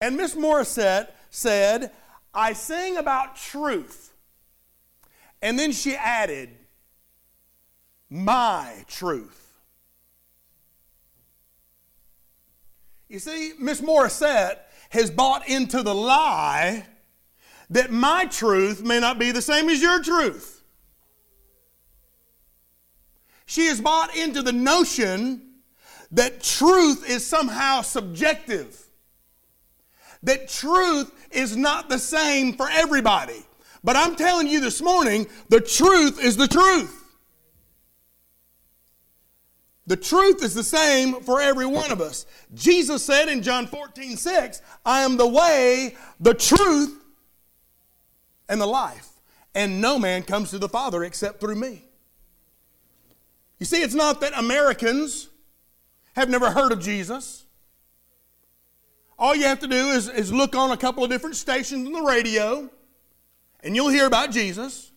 And Miss Morissette said, I sing about truth. And then she added, my truth. You see, Miss Morissette has bought into the lie that my truth may not be the same as your truth. She has bought into the notion that truth is somehow subjective, that truth is not the same for everybody. But I'm telling you this morning, the truth is the truth. The truth is the same for every one of us. Jesus said in John 14, 6, I am the way, the truth, and the life. And no man comes to the Father except through me. You see, it's not that Americans have never heard of Jesus. All you have to do is, is look on a couple of different stations on the radio, and you'll hear about Jesus.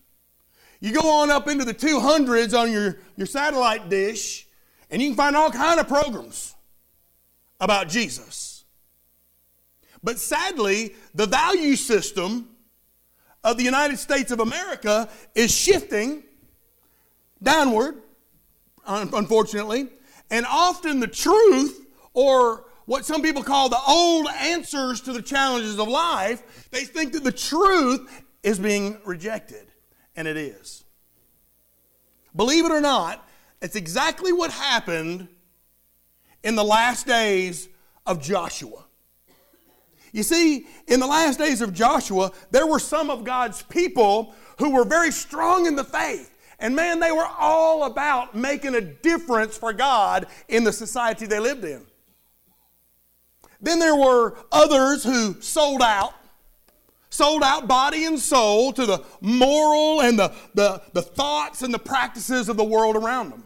You go on up into the 200s on your, your satellite dish, and you can find all kind of programs about Jesus. But sadly, the value system of the United States of America is shifting downward, unfortunately, and often the truth, or what some people call the old answers to the challenges of life, they think that the truth is being rejected, and it is. Believe it or not, it's exactly what happened in the last days of Joshua. You see, in the last days of Joshua, there were some of God's people who were very strong in the faith. And man, they were all about making a difference for God in the society they lived in. Then there were others who sold out, sold out body and soul to the moral and the, the, the thoughts and the practices of the world around them.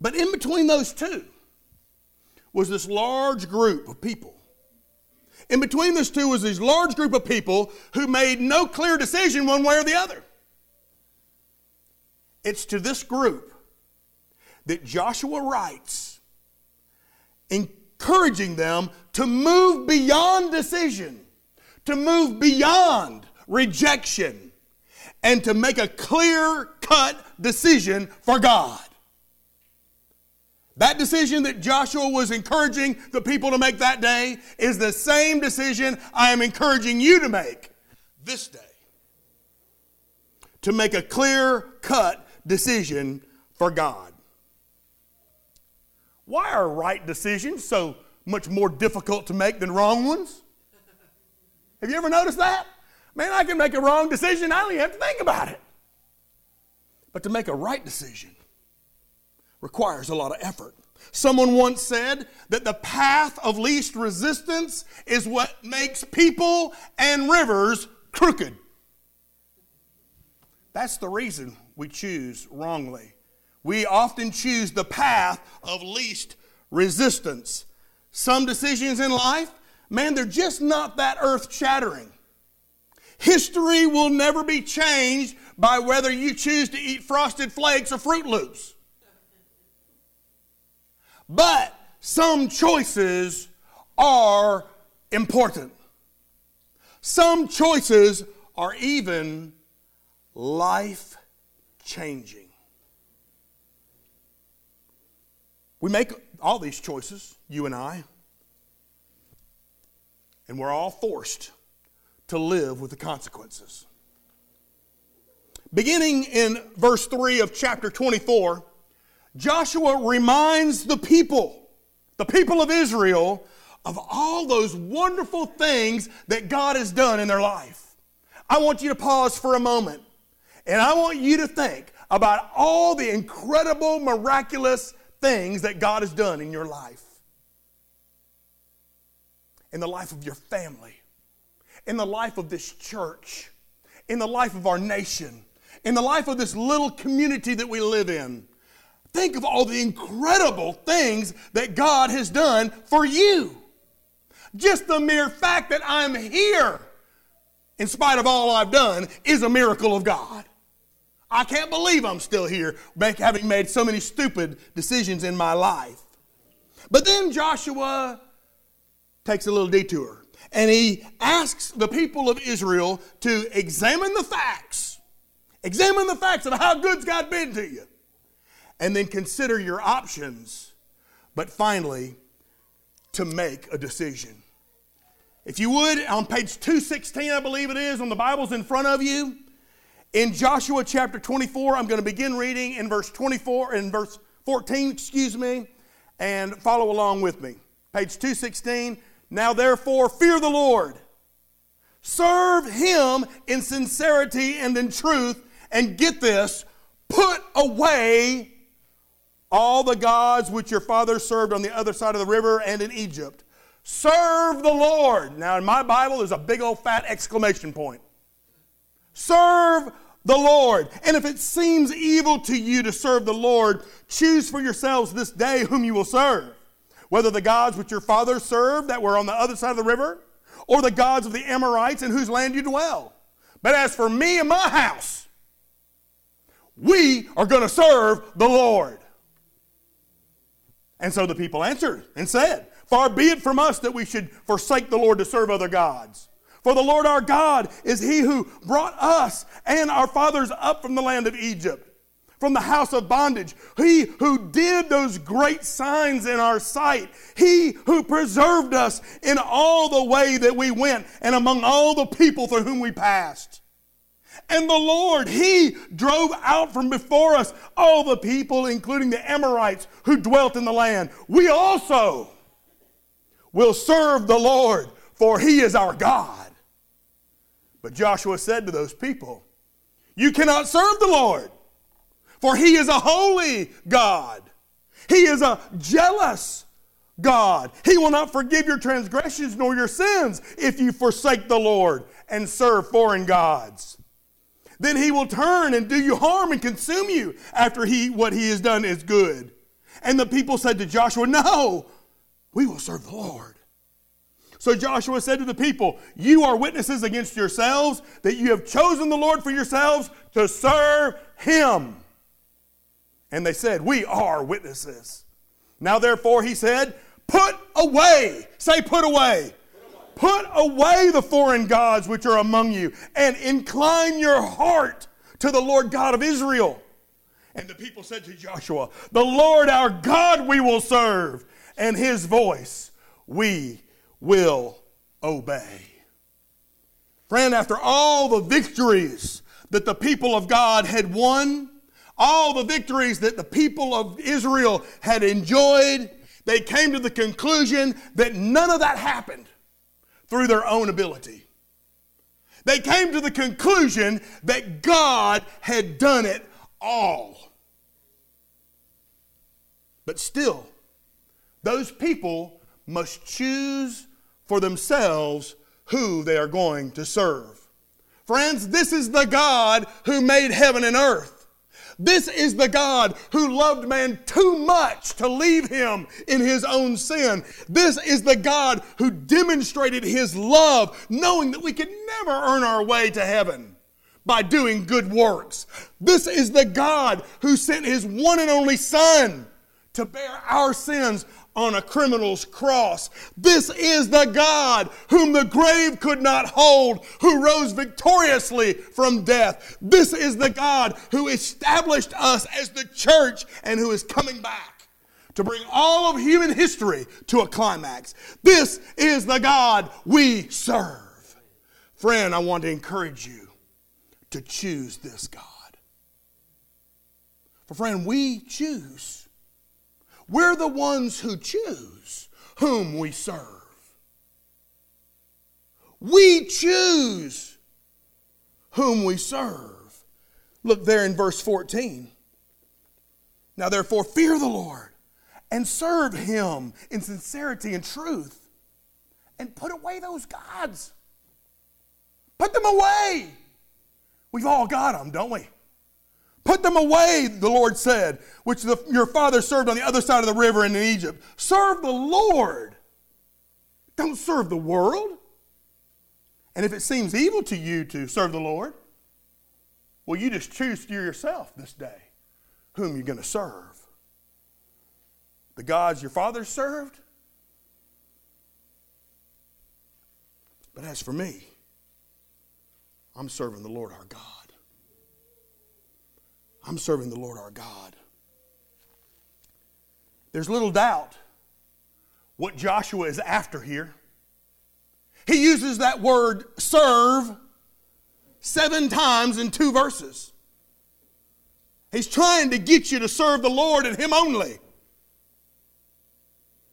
But in between those two was this large group of people. In between those two was this large group of people who made no clear decision one way or the other. It's to this group that Joshua writes, encouraging them to move beyond decision, to move beyond rejection, and to make a clear cut decision for God. That decision that Joshua was encouraging the people to make that day is the same decision I am encouraging you to make this day. To make a clear cut decision for God. Why are right decisions so much more difficult to make than wrong ones? Have you ever noticed that? Man, I can make a wrong decision, I only have to think about it. But to make a right decision, requires a lot of effort. Someone once said that the path of least resistance is what makes people and rivers crooked. That's the reason we choose wrongly. We often choose the path of least resistance. Some decisions in life, man, they're just not that earth shattering. History will never be changed by whether you choose to eat frosted flakes or Fruit Loops. But some choices are important. Some choices are even life changing. We make all these choices, you and I, and we're all forced to live with the consequences. Beginning in verse 3 of chapter 24, Joshua reminds the people, the people of Israel, of all those wonderful things that God has done in their life. I want you to pause for a moment and I want you to think about all the incredible, miraculous things that God has done in your life, in the life of your family, in the life of this church, in the life of our nation, in the life of this little community that we live in. Think of all the incredible things that God has done for you. Just the mere fact that I'm here, in spite of all I've done, is a miracle of God. I can't believe I'm still here, having made so many stupid decisions in my life. But then Joshua takes a little detour and he asks the people of Israel to examine the facts. Examine the facts of how good's God been to you. And then consider your options. But finally, to make a decision. If you would, on page 216, I believe it is, on the Bibles in front of you, in Joshua chapter 24, I'm going to begin reading in verse 24, in verse 14, excuse me, and follow along with me. Page 216. Now therefore, fear the Lord. Serve him in sincerity and in truth, and get this, put away all the gods which your fathers served on the other side of the river and in Egypt. Serve the Lord. Now, in my Bible, there's a big old fat exclamation point. Serve the Lord. And if it seems evil to you to serve the Lord, choose for yourselves this day whom you will serve. Whether the gods which your fathers served that were on the other side of the river, or the gods of the Amorites in whose land you dwell. But as for me and my house, we are going to serve the Lord. And so the people answered and said, Far be it from us that we should forsake the Lord to serve other gods. For the Lord our God is he who brought us and our fathers up from the land of Egypt, from the house of bondage. He who did those great signs in our sight. He who preserved us in all the way that we went and among all the people through whom we passed. And the Lord, He drove out from before us all the people, including the Amorites who dwelt in the land. We also will serve the Lord, for He is our God. But Joshua said to those people, You cannot serve the Lord, for he is a holy God. He is a jealous God. He will not forgive your transgressions nor your sins if you forsake the Lord and serve foreign gods. Then he will turn and do you harm and consume you after he what he has done is good. And the people said to Joshua, No, we will serve the Lord. So Joshua said to the people, You are witnesses against yourselves that you have chosen the Lord for yourselves to serve him. And they said, We are witnesses. Now, therefore, he said, Put away, say, put away. Put away the foreign gods which are among you, and incline your heart to the Lord God of Israel. And the people said to Joshua, The Lord our God we will serve, and his voice we will obey. Friend, after all the victories that the people of God had won, all the victories that the people of Israel had enjoyed, they came to the conclusion that none of that happened through their own ability. They came to the conclusion that God had done it all. But still, those people must choose for themselves who they are going to serve. Friends, this is the God who made heaven and earth. This is the God who loved man too much to leave him in his own sin. This is the God who demonstrated his love, knowing that we could never earn our way to heaven by doing good works. This is the God who sent his one and only Son to bear our sins on a criminal's cross. This is the God whom the grave could not hold, who rose victoriously from death. This is the God who established us as the church and who is coming back to bring all of human history to a climax. This is the God we serve. Friend, I want to encourage you to choose this God. For, friend, we choose we're the ones who choose whom we serve. We choose whom we serve. Look there in verse 14. Now, therefore, fear the Lord and serve him in sincerity and truth, and put away those gods. Put them away. We've all got them, don't we? Put them away, the Lord said, which the, your father served on the other side of the river in Egypt. Serve the Lord. Don't serve the world. And if it seems evil to you to serve the Lord, well, you just choose to yourself this day whom you're going to serve. The gods your father served, But as for me, I'm serving the Lord our God. I'm serving the Lord our God. There's little doubt what Joshua is after here. He uses that word serve seven times in two verses. He's trying to get you to serve the Lord and Him only.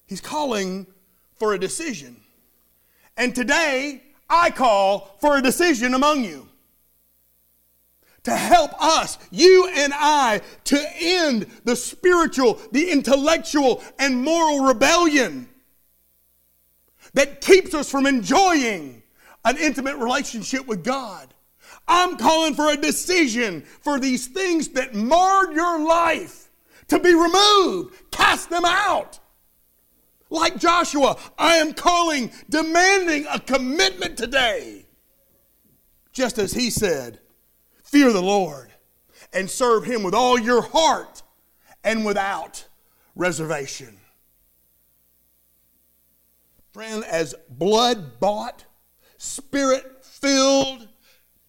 He's calling for a decision. And today, I call for a decision among you to help us, you and I, to end the spiritual, the intellectual, and moral rebellion that keeps us from enjoying an intimate relationship with God. I'm calling for a decision for these things that marred your life to be removed. Cast them out. Like Joshua, I am calling, demanding a commitment today. Just as he said, fear the Lord and serve him with all your heart and without reservation. Friend, as blood bought, spirit filled,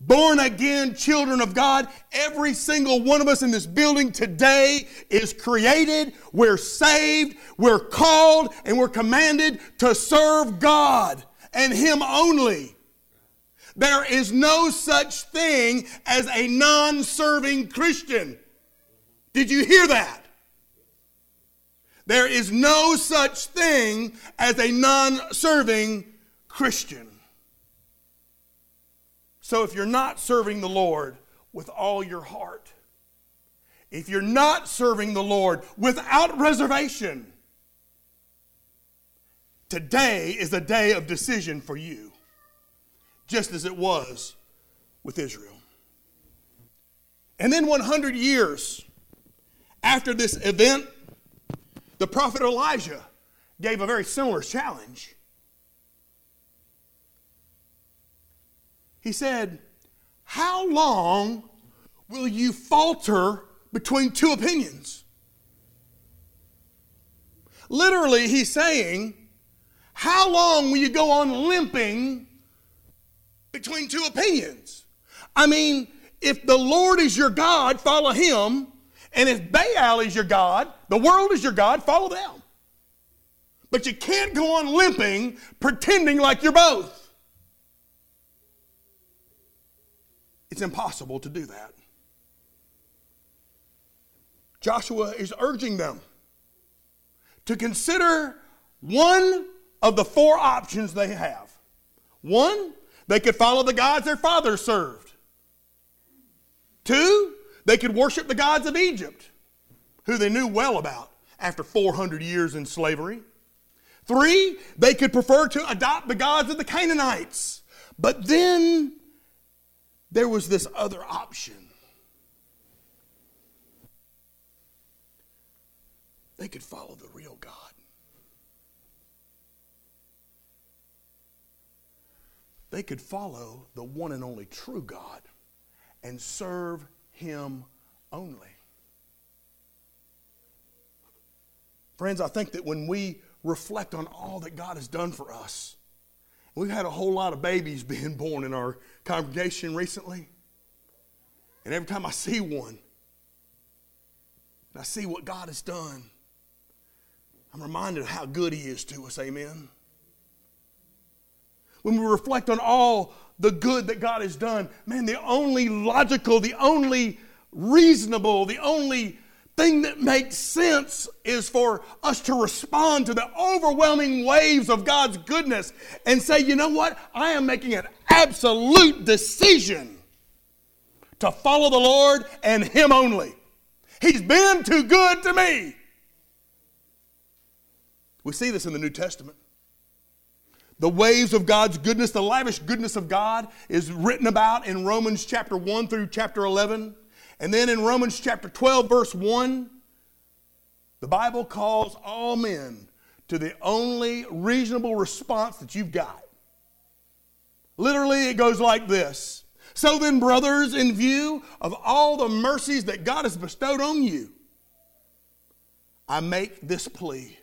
born again children of God, every single one of us in this building today is created, we're saved, we're called, and we're commanded to serve God and Him only. There is no such thing as a non serving Christian. Did you hear that? There is no such thing as a non serving Christian. So if you're not serving the Lord with all your heart, if you're not serving the Lord without reservation, today is a day of decision for you, just as it was with Israel. And then 100 years after this event, the prophet Elijah gave a very similar challenge. He said, How long will you falter between two opinions? Literally, he's saying, How long will you go on limping between two opinions? I mean, if the Lord is your God, follow him. And if Baal is your God, the world is your God, follow them. But you can't go on limping pretending like you're both. It's impossible to do that. Joshua is urging them to consider one of the four options they have. One, they could follow the gods their fathers served. Two, they could worship the gods of Egypt, who they knew well about after 400 years in slavery. Three, they could prefer to adopt the gods of the Canaanites. But then there was this other option. They could follow the real God. They could follow the one and only true God and serve him only. Friends, I think that when we reflect on all that God has done for us, we've had a whole lot of babies being born in our congregation recently. And every time I see one, and I see what God has done, I'm reminded of how good He is to us. Amen. When we reflect on all the good that God has done, man, the only logical, the only reasonable, the only thing that makes sense is for us to respond to the overwhelming waves of God's goodness and say, you know what? I am making an absolute decision to follow the Lord and Him only. He's been too good to me. We see this in the New Testament. The waves of God's goodness, the lavish goodness of God, is written about in Romans chapter 1 through chapter 11. And then in Romans chapter 12, verse 1, the Bible calls all men to the only reasonable response that you've got. Literally, it goes like this So then, brothers, in view of all the mercies that God has bestowed on you, I make this plea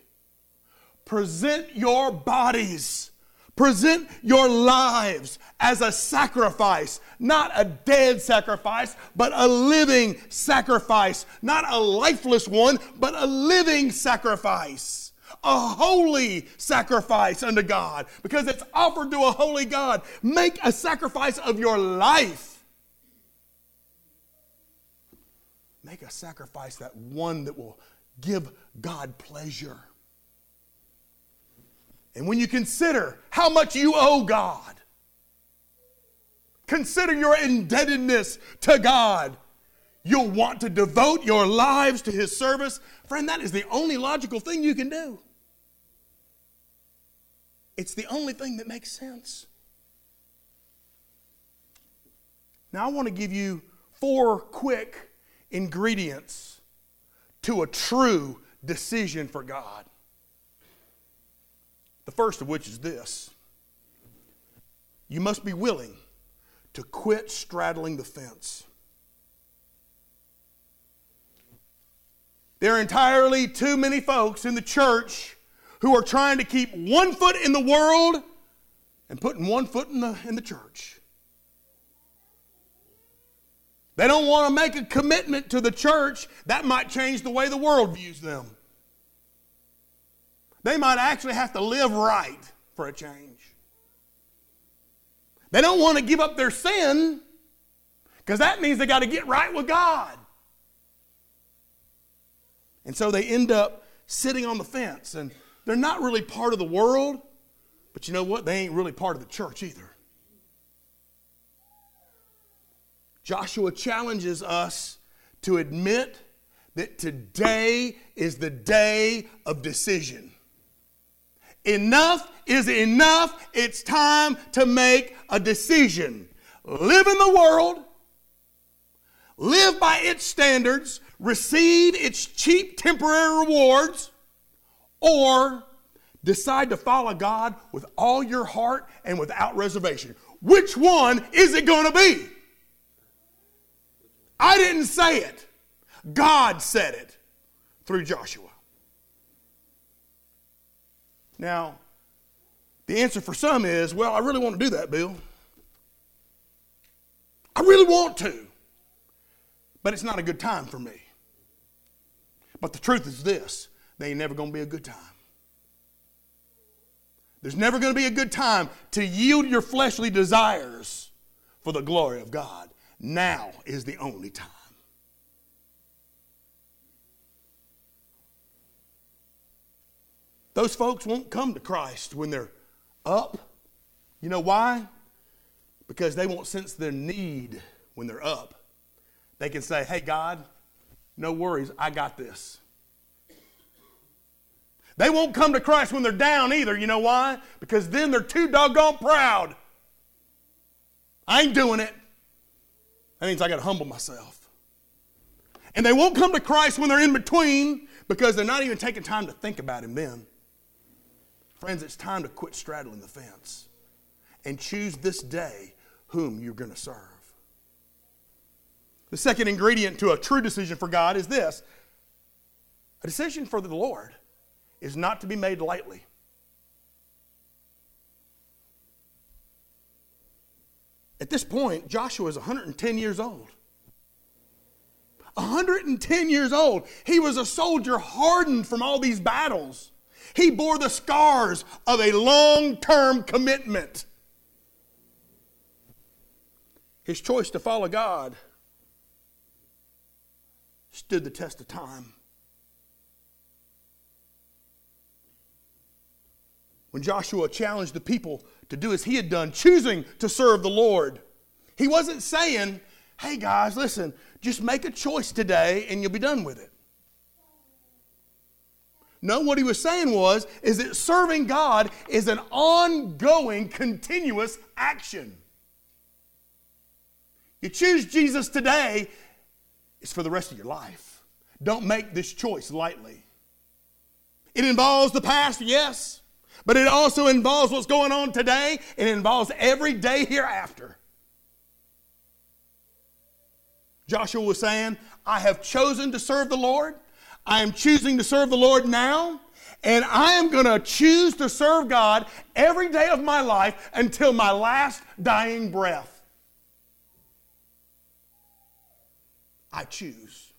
present your bodies Present your lives as a sacrifice, not a dead sacrifice, but a living sacrifice. Not a lifeless one, but a living sacrifice. A holy sacrifice unto God because it's offered to a holy God. Make a sacrifice of your life. Make a sacrifice that one that will give God pleasure. And when you consider how much you owe God, consider your indebtedness to God, you'll want to devote your lives to His service. Friend, that is the only logical thing you can do. It's the only thing that makes sense. Now, I want to give you four quick ingredients to a true decision for God. The first of which is this you must be willing to quit straddling the fence. There are entirely too many folks in the church who are trying to keep one foot in the world and putting one foot in the, in the church. They don't want to make a commitment to the church. That might change the way the world views them. They might actually have to live right for a change. They don't want to give up their sin because that means they got to get right with God. And so they end up sitting on the fence and they're not really part of the world, but you know what? They ain't really part of the church either. Joshua challenges us to admit that today is the day of decision. Enough is enough. It's time to make a decision. Live in the world, live by its standards, receive its cheap temporary rewards, or decide to follow God with all your heart and without reservation. Which one is it going to be? I didn't say it. God said it through Joshua. Now, the answer for some is, well, I really want to do that, Bill. I really want to, but it's not a good time for me. But the truth is this they ain't never going to be a good time. There's never going to be a good time to yield your fleshly desires for the glory of God. Now is the only time. Those folks won't come to Christ when they're up. You know why? Because they won't sense their need when they're up. They can say, hey, God, no worries, I got this. They won't come to Christ when they're down either. You know why? Because then they're too doggone proud. I ain't doing it. That means I got to humble myself. And they won't come to Christ when they're in between because they're not even taking time to think about Him then. Friends, it's time to quit straddling the fence and choose this day whom you're going to serve. The second ingredient to a true decision for God is this a decision for the Lord is not to be made lightly. At this point, Joshua is 110 years old. 110 years old. He was a soldier hardened from all these battles. He bore the scars of a long term commitment. His choice to follow God stood the test of time. When Joshua challenged the people to do as he had done, choosing to serve the Lord, he wasn't saying, hey guys, listen, just make a choice today and you'll be done with it. No, what he was saying was is that serving God is an ongoing, continuous action. You choose Jesus today, it's for the rest of your life. Don't make this choice lightly. It involves the past, yes, but it also involves what's going on today. It involves every day hereafter. Joshua was saying, I have chosen to serve the Lord. I am choosing to serve the Lord now, And I am going to choose to serve God every day of my life until my last dying breath. I choose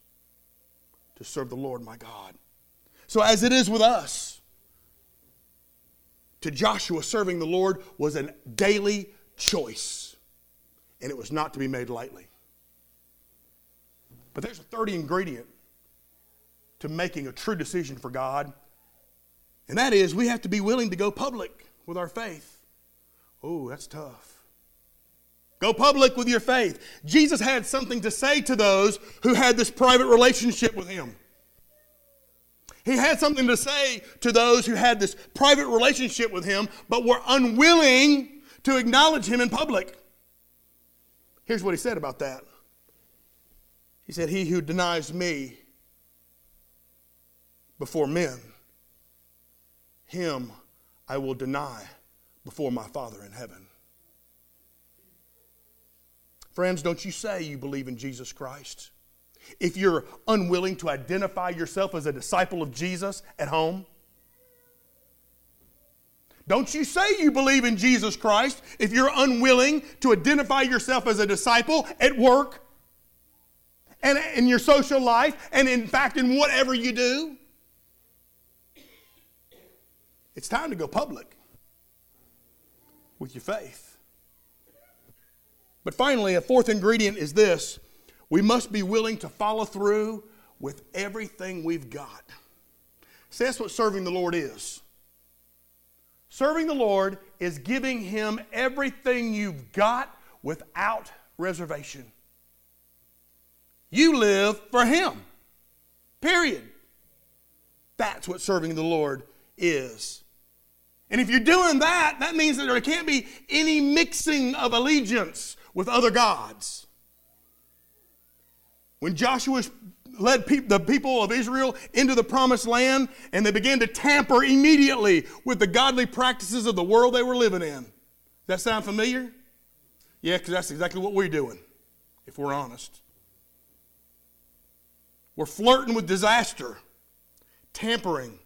to serve the Lord my God. So, as it is with us, to Joshua, serving the Lord was a daily choice, and it was not to be made lightly. But there's a 30 ingredient to making a true decision for God, and that is we have to be willing to go public with our faith. Oh, that's tough. Go public with your faith. Jesus had something to say to those who had this private relationship with Him. He had something to say to those who had this private relationship with Him, but were unwilling to acknowledge Him in public. Here's what He said about that He said, He who denies me before men, him I will deny before my Father in heaven. Friends, don't you say you believe in Jesus Christ if you're unwilling to identify yourself as a disciple of Jesus at home? Don't you say you believe in Jesus Christ if you're unwilling to identify yourself as a disciple at work and in your social life and, in fact, in whatever you do? It's time to go public with your faith. But finally, a fourth ingredient is this we must be willing to follow through with everything we've got. See, that's what serving the Lord is. Serving the Lord is giving Him everything you've got without reservation. You live for Him, period. That's what serving the Lord is. And if you're doing that, that means that there can't be any mixing of allegiance with other gods. When Joshua led pe- the people of Israel into the promised land and they began to tamper immediately with the godly practices of the world they were living in. Does that sound familiar? Yeah, because that's exactly what we're doing, if we're honest. We're flirting with disaster, tampering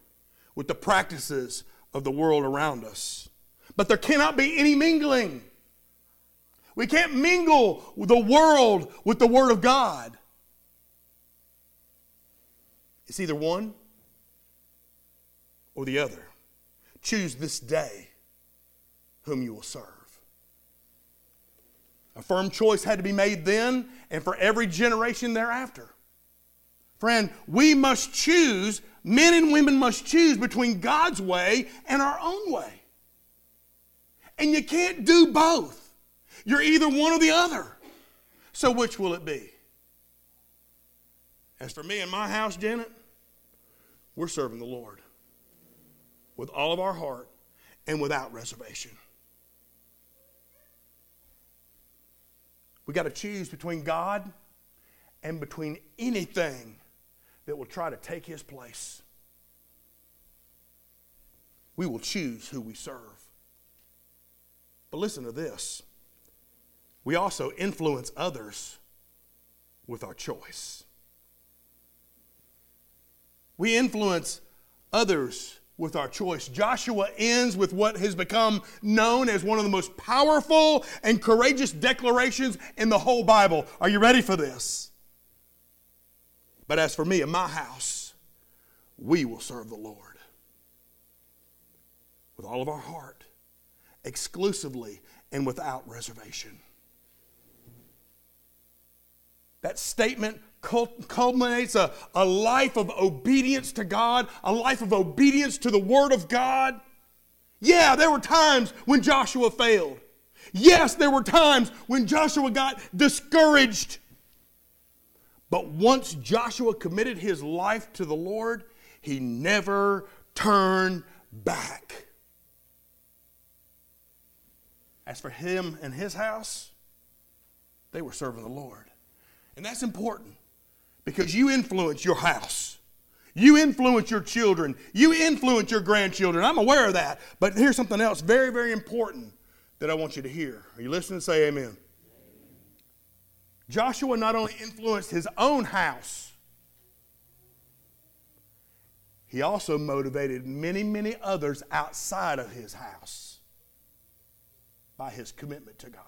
with the practices of the world around us. But there cannot be any mingling. We can't mingle the world with the Word of God. It's either one or the other. Choose this day whom you will serve. A firm choice had to be made then and for every generation thereafter. Friend, we must choose, men and women must choose between God's way and our own way. And you can't do both. You're either one or the other. So which will it be? As for me and my house, Janet, we're serving the Lord with all of our heart and without reservation. We got to choose between God and between anything that will try to take his place. We will choose who we serve. But listen to this we also influence others with our choice. We influence others with our choice. Joshua ends with what has become known as one of the most powerful and courageous declarations in the whole Bible. Are you ready for this? But as for me and my house, we will serve the Lord with all of our heart, exclusively and without reservation. That statement culminates a, a life of obedience to God, a life of obedience to the Word of God. Yeah, there were times when Joshua failed. Yes, there were times when Joshua got discouraged. But once Joshua committed his life to the Lord, he never turned back. As for him and his house, they were serving the Lord. And that's important because you influence your house. You influence your children. You influence your grandchildren. I'm aware of that. But here's something else very, very important that I want you to hear. Are you listening? Say amen. Joshua not only influenced his own house, he also motivated many, many others outside of his house by his commitment to God.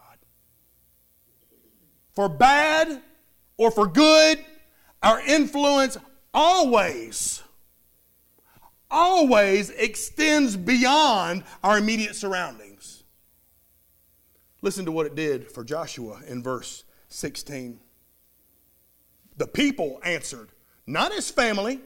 For bad or for good, our influence always, always extends beyond our immediate surroundings. Listen to what it did for Joshua in verse 16. The people answered, not his family,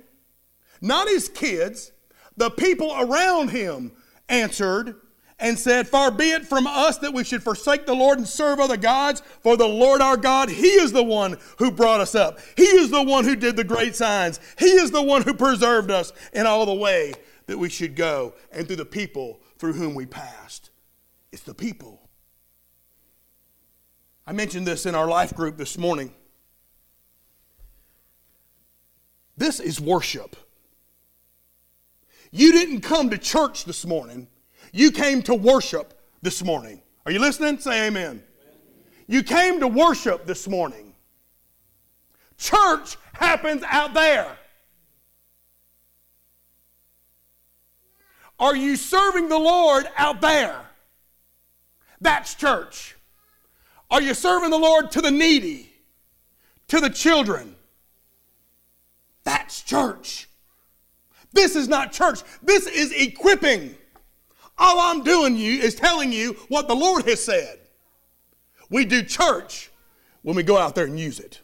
not his kids, the people around him answered and said, Far be it from us that we should forsake the Lord and serve other gods, for the Lord our God, He is the one who brought us up. He is the one who did the great signs. He is the one who preserved us in all the way that we should go and through the people through whom we passed. It's the people. I mentioned this in our life group this morning. This is worship. You didn't come to church this morning, you came to worship this morning. Are you listening? Say amen. You came to worship this morning. Church happens out there. Are you serving the Lord out there? That's church. Are you serving the Lord to the needy, to the children? That's church. This is not church. This is equipping. All I'm doing you is telling you what the Lord has said. We do church when we go out there and use it.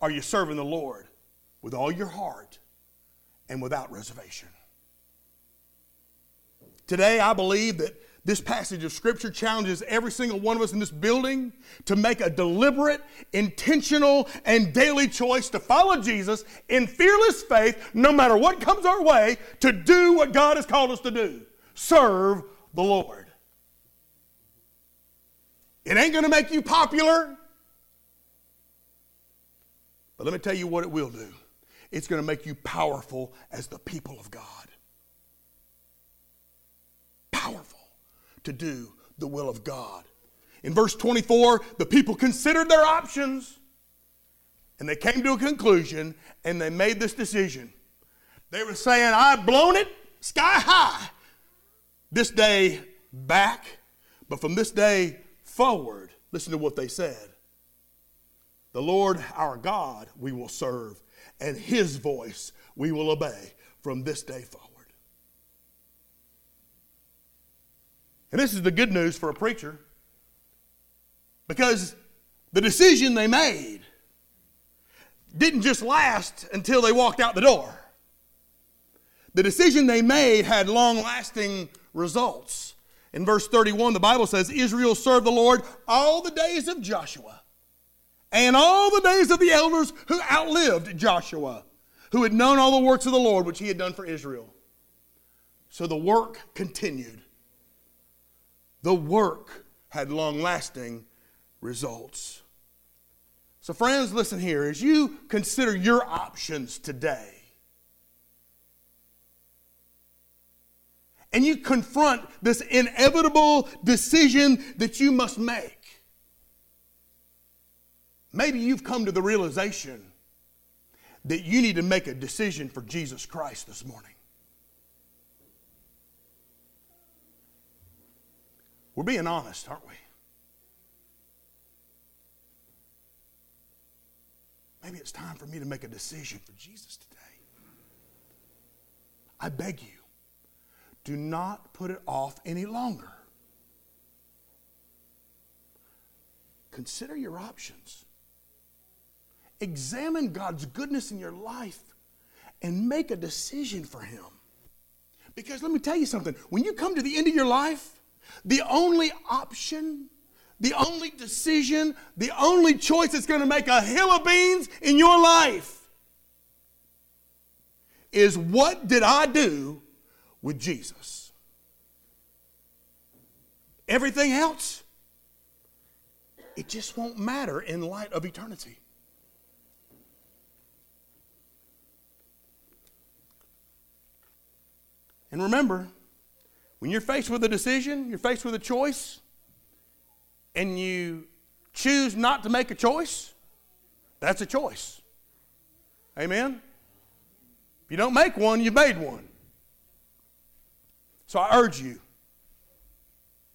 Are you serving the Lord with all your heart and without reservation? Today, I believe that this passage of Scripture challenges every single one of us in this building to make a deliberate, intentional, and daily choice to follow Jesus in fearless faith, no matter what comes our way, to do what God has called us to do serve the Lord. It ain't going to make you popular, but let me tell you what it will do it's going to make you powerful as the people of God. Powerful to do the will of God. In verse 24, the people considered their options and they came to a conclusion and they made this decision. They were saying, I've blown it sky high this day back, but from this day forward, listen to what they said. The Lord our God we will serve, and his voice we will obey from this day forward. And this is the good news for a preacher because the decision they made didn't just last until they walked out the door. The decision they made had long lasting results. In verse 31, the Bible says Israel served the Lord all the days of Joshua and all the days of the elders who outlived Joshua, who had known all the works of the Lord which he had done for Israel. So the work continued the work had long lasting results. So, friends, listen here. As you consider your options today, and you confront this inevitable decision that you must make, maybe you've come to the realization that you need to make a decision for Jesus Christ this morning. We're being honest, aren't we? Maybe it's time for me to make a decision for Jesus today. I beg you, do not put it off any longer. Consider your options. Examine God's goodness in your life and make a decision for Him. Because let me tell you something when you come to the end of your life, the only option, the only decision, the only choice that's going to make a hill of beans in your life is what did I do with Jesus? Everything else, it just won't matter in light of eternity. And remember, when you're faced with a decision, you're faced with a choice, and you choose not to make a choice, that's a choice. Amen? If you don't make one, you've made one. So I urge you,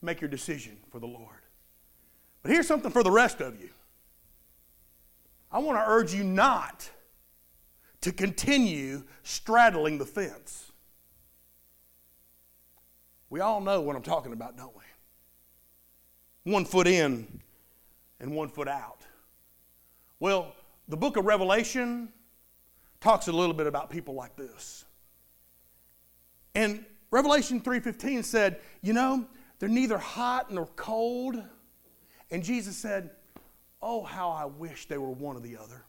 make your decision for the Lord. But here's something for the rest of you. I want to urge you not to continue straddling the fence. We all know what I'm talking about, don't we? One foot in and one foot out. Well, the book of Revelation talks a little bit about people like this. And Revelation 3:15 said, "You know, they're neither hot nor cold." And Jesus said, "Oh, how I wish they were one or the other."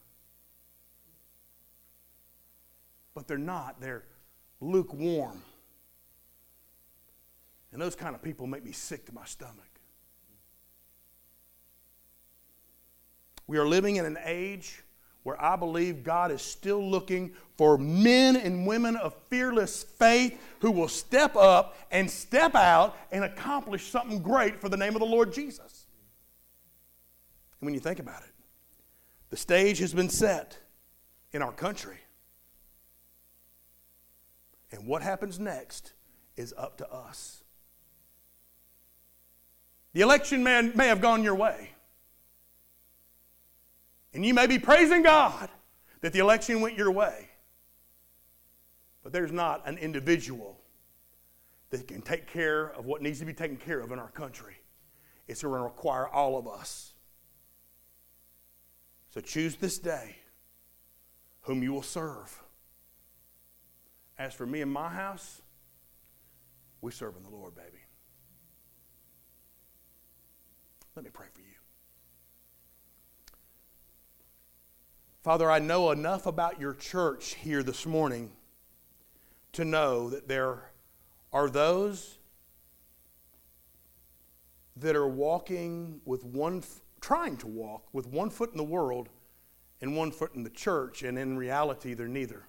But they're not. They're lukewarm. And those kind of people make me sick to my stomach. We are living in an age where I believe God is still looking for men and women of fearless faith who will step up and step out and accomplish something great for the name of the Lord Jesus. And when you think about it, the stage has been set in our country. And what happens next is up to us. The election may, may have gone your way. And you may be praising God that the election went your way. But there's not an individual that can take care of what needs to be taken care of in our country. It's going to require all of us. So choose this day whom you will serve. As for me and my house, we serve in the Lord, baby. Let me pray for you. Father, I know enough about your church here this morning to know that there are those that are walking with one, trying to walk with one foot in the world and one foot in the church, and in reality, they're neither.